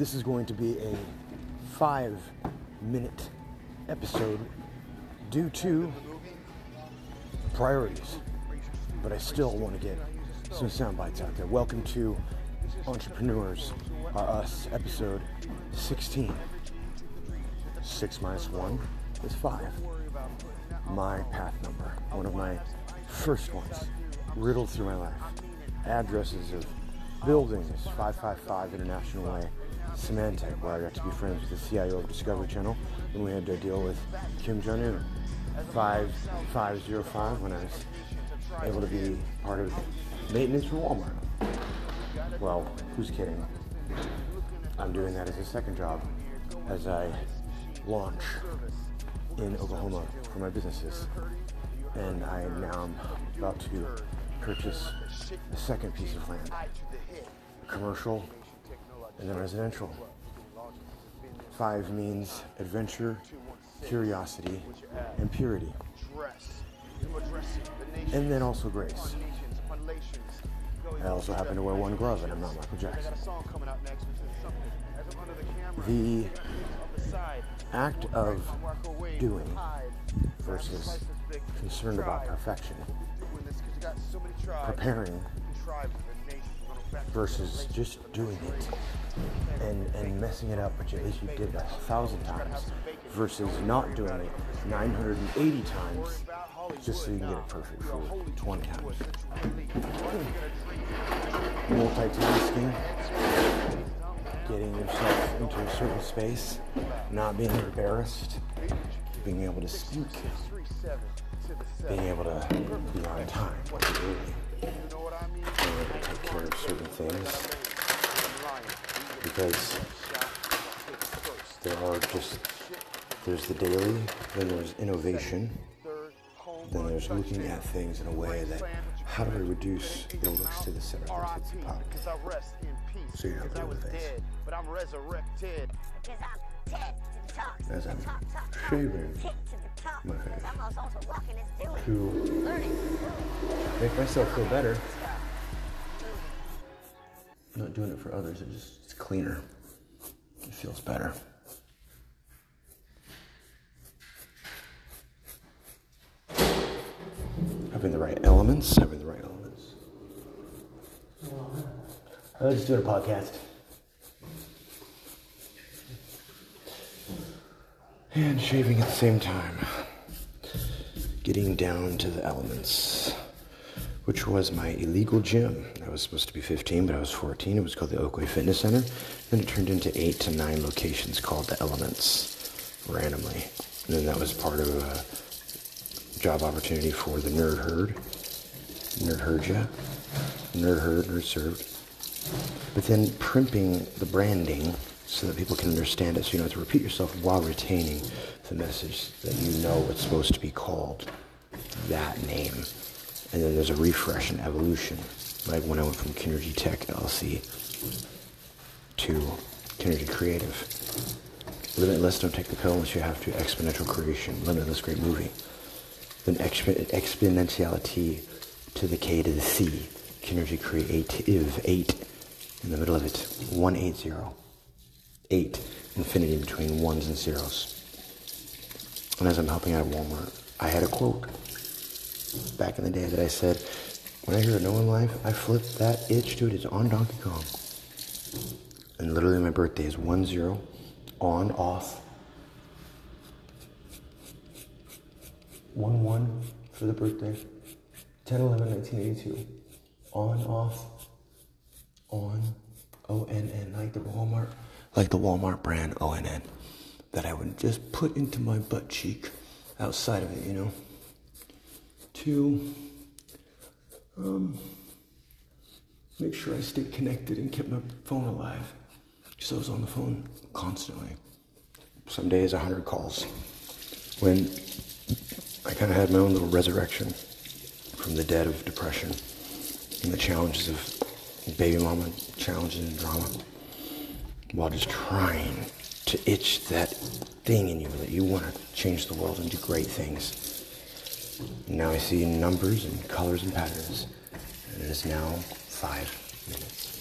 This is going to be a five minute episode due to priorities, but I still want to get some sound bites out there. Welcome to Entrepreneurs Are Us, episode 16. Six minus one is five. My path number, one of my first ones, riddled through my life. Addresses of buildings, 555 International Way, Symantec, where I got to be friends with the CIO of Discovery Channel when we had to deal with Kim Jong Un. 5505 when I was able to be part of maintenance for Walmart. Well, who's kidding? I'm doing that as a second job as I launch in Oklahoma for my businesses. And I now am about to purchase a second piece of land, commercial and then residential. Five means adventure, curiosity, and purity. And then also grace. I also happen to wear one glove and I'm not Michael Jackson. The act of doing versus concerned about perfection. Preparing versus just doing it and, and messing it up, but at least you did it a thousand times, versus not doing it 980 times just so you can get it perfect for 20 times. Multitasking, getting yourself into a certain space, not being embarrassed, being able to speak, being able to be on time, really, certain things, because there are just there's the daily, then there's innovation, then there's looking at things in a way that how do I reduce the looks to the center of the Tootsie Pop? So you have to with this. As I'm shaving my face to make myself feel better. I'm not doing it for others, it just it's cleaner. It feels better. having the right elements, having the right elements. Uh, just doing a podcast. And shaving at the same time. Getting down to the elements. Which was my illegal gym. I was supposed to be 15, but I was 14. It was called the Oakway Fitness Center. Then it turned into eight to nine locations called the Elements randomly. And then that was part of a job opportunity for the Nerd Herd. Nerd Herd, yeah. Nerd Herd, Nerd Served. But then primping the branding so that people can understand it so you don't have to repeat yourself while retaining the message that you know it's supposed to be called that name. And then there's a refresh and evolution. Like when I went from Kinergy Tech LLC to Kinergy Creative. Limitless, don't take the pill unless you have to. Exponential creation. Limitless, great movie then exp- exponentiality to the k to the c. Kinergy creative, 8 in the middle of it, 180. 8, infinity between ones and zeros. And as I'm helping out at Walmart, I had a quote back in the day that I said, when I hear a no one life, I flip that itch, dude, it's on Donkey Kong. And literally my birthday is 1 0, on, off, 1 1 for the birthday. 10 11 1982. On, off, on, O N N, like the Walmart, like the Walmart brand O N N, that I would just put into my butt cheek outside of it, you know. To um, make sure I stayed connected and kept my phone alive. Because I was on the phone constantly. Some days, 100 calls. When I kind of had my own little resurrection from the dead of depression and the challenges of baby mama challenges and drama while just trying to itch that thing in you that you want to change the world and do great things. Now I see numbers and colors and patterns, and it is now five minutes.